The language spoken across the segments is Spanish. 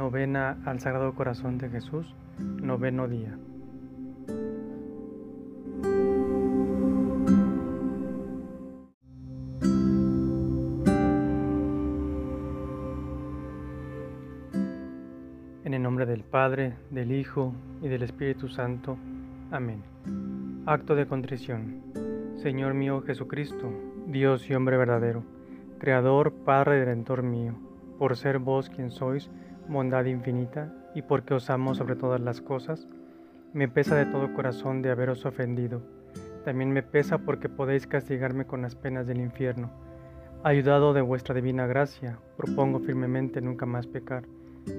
Novena al Sagrado Corazón de Jesús, noveno día. En el nombre del Padre, del Hijo y del Espíritu Santo. Amén. Acto de contrición. Señor mío Jesucristo, Dios y hombre verdadero, Creador, Padre y Redentor mío, por ser vos quien sois, bondad infinita, y porque os amo sobre todas las cosas, me pesa de todo corazón de haberos ofendido. También me pesa porque podéis castigarme con las penas del infierno. Ayudado de vuestra divina gracia, propongo firmemente nunca más pecar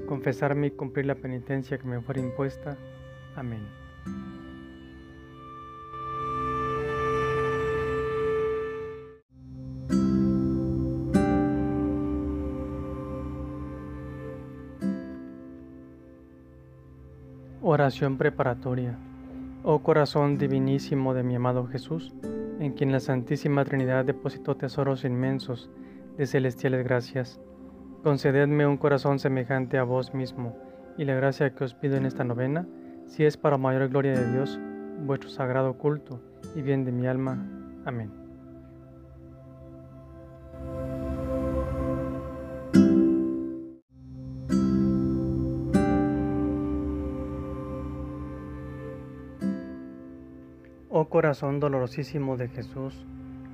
confesarme y cumplir la penitencia que me fuera impuesta. Amén. Oración preparatoria. Oh corazón divinísimo de mi amado Jesús, en quien la Santísima Trinidad depositó tesoros inmensos de celestiales gracias Concededme un corazón semejante a vos mismo, y la gracia que os pido en esta novena, si es para mayor gloria de Dios, vuestro sagrado culto y bien de mi alma. Amén. Oh corazón dolorosísimo de Jesús,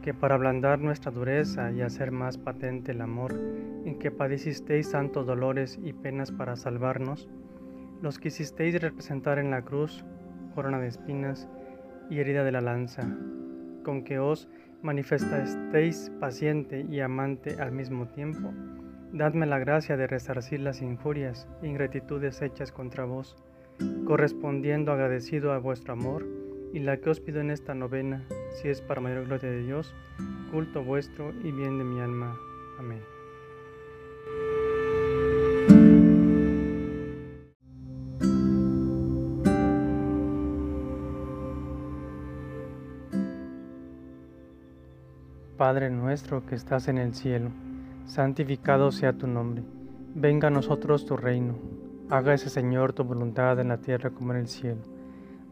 que para ablandar nuestra dureza y hacer más patente el amor en que padecisteis santos dolores y penas para salvarnos, los quisisteis representar en la cruz, corona de espinas y herida de la lanza, con que os manifestasteis paciente y amante al mismo tiempo. Dadme la gracia de resarcir las injurias e ingratitudes hechas contra vos, correspondiendo agradecido a vuestro amor y la que os pido en esta novena, si es para mayor gloria de Dios, culto vuestro y bien de mi alma. Amén. Padre nuestro que estás en el cielo, santificado sea tu nombre. Venga a nosotros tu reino. Hágase, Señor, tu voluntad en la tierra como en el cielo.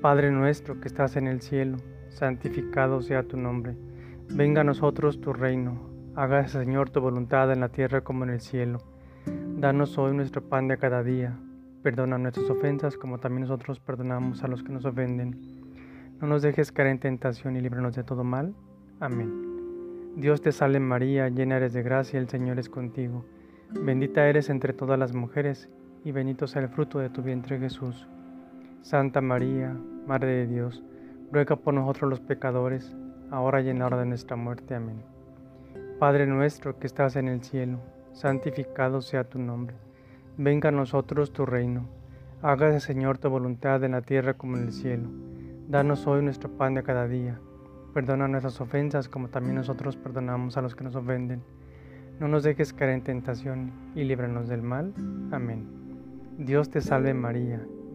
Padre nuestro que estás en el cielo, santificado sea tu nombre. Venga a nosotros tu reino. Hágase, Señor, tu voluntad en la tierra como en el cielo. Danos hoy nuestro pan de cada día. Perdona nuestras ofensas como también nosotros perdonamos a los que nos ofenden. No nos dejes caer en tentación y líbranos de todo mal. Amén. Dios te salve María, llena eres de gracia, el Señor es contigo. Bendita eres entre todas las mujeres, y bendito sea el fruto de tu vientre Jesús. Santa María, Madre de Dios, ruega por nosotros los pecadores, ahora y en la hora de nuestra muerte. Amén. Padre nuestro que estás en el cielo, santificado sea tu nombre. Venga a nosotros tu reino. Hágase, Señor, tu voluntad en la tierra como en el cielo. Danos hoy nuestro pan de cada día. Perdona nuestras ofensas como también nosotros perdonamos a los que nos ofenden. No nos dejes caer en tentación y líbranos del mal. Amén. Dios te salve María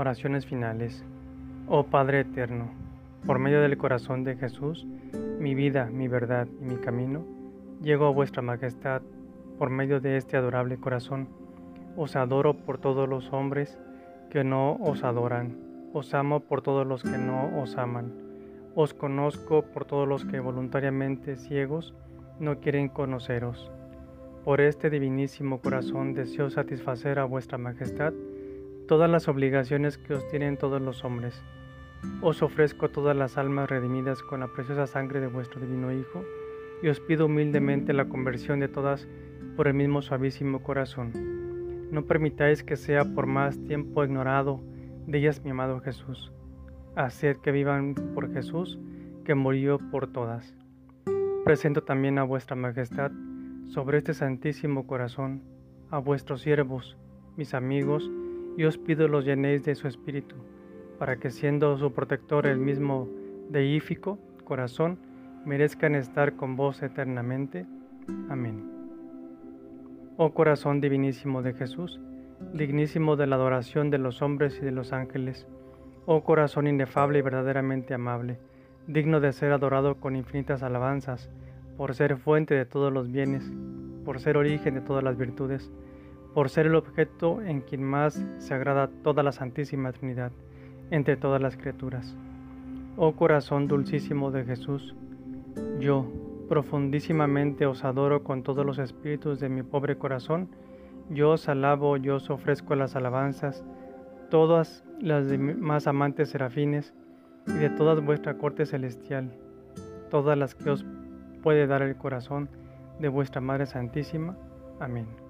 Oraciones finales. Oh Padre eterno, por medio del corazón de Jesús, mi vida, mi verdad y mi camino, llego a vuestra majestad por medio de este adorable corazón. Os adoro por todos los hombres que no os adoran. Os amo por todos los que no os aman. Os conozco por todos los que voluntariamente ciegos no quieren conoceros. Por este divinísimo corazón deseo satisfacer a vuestra majestad todas las obligaciones que os tienen todos los hombres. Os ofrezco todas las almas redimidas con la preciosa sangre de vuestro divino Hijo, y os pido humildemente la conversión de todas por el mismo suavísimo corazón. No permitáis que sea por más tiempo ignorado de ellas mi amado Jesús. Haced que vivan por Jesús, que murió por todas. Presento también a vuestra majestad sobre este santísimo corazón a vuestros siervos, mis amigos, y os pido los llenéis de su espíritu, para que siendo su protector el mismo deífico corazón, merezcan estar con vos eternamente. Amén. Oh corazón divinísimo de Jesús, dignísimo de la adoración de los hombres y de los ángeles, oh corazón inefable y verdaderamente amable, digno de ser adorado con infinitas alabanzas, por ser fuente de todos los bienes, por ser origen de todas las virtudes, por ser el objeto en quien más se agrada toda la Santísima Trinidad entre todas las criaturas. Oh corazón dulcísimo de Jesús, yo profundísimamente os adoro con todos los espíritus de mi pobre corazón, yo os alabo, yo os ofrezco las alabanzas, todas las de más amantes serafines y de toda vuestra corte celestial, todas las que os puede dar el corazón de vuestra Madre Santísima. Amén.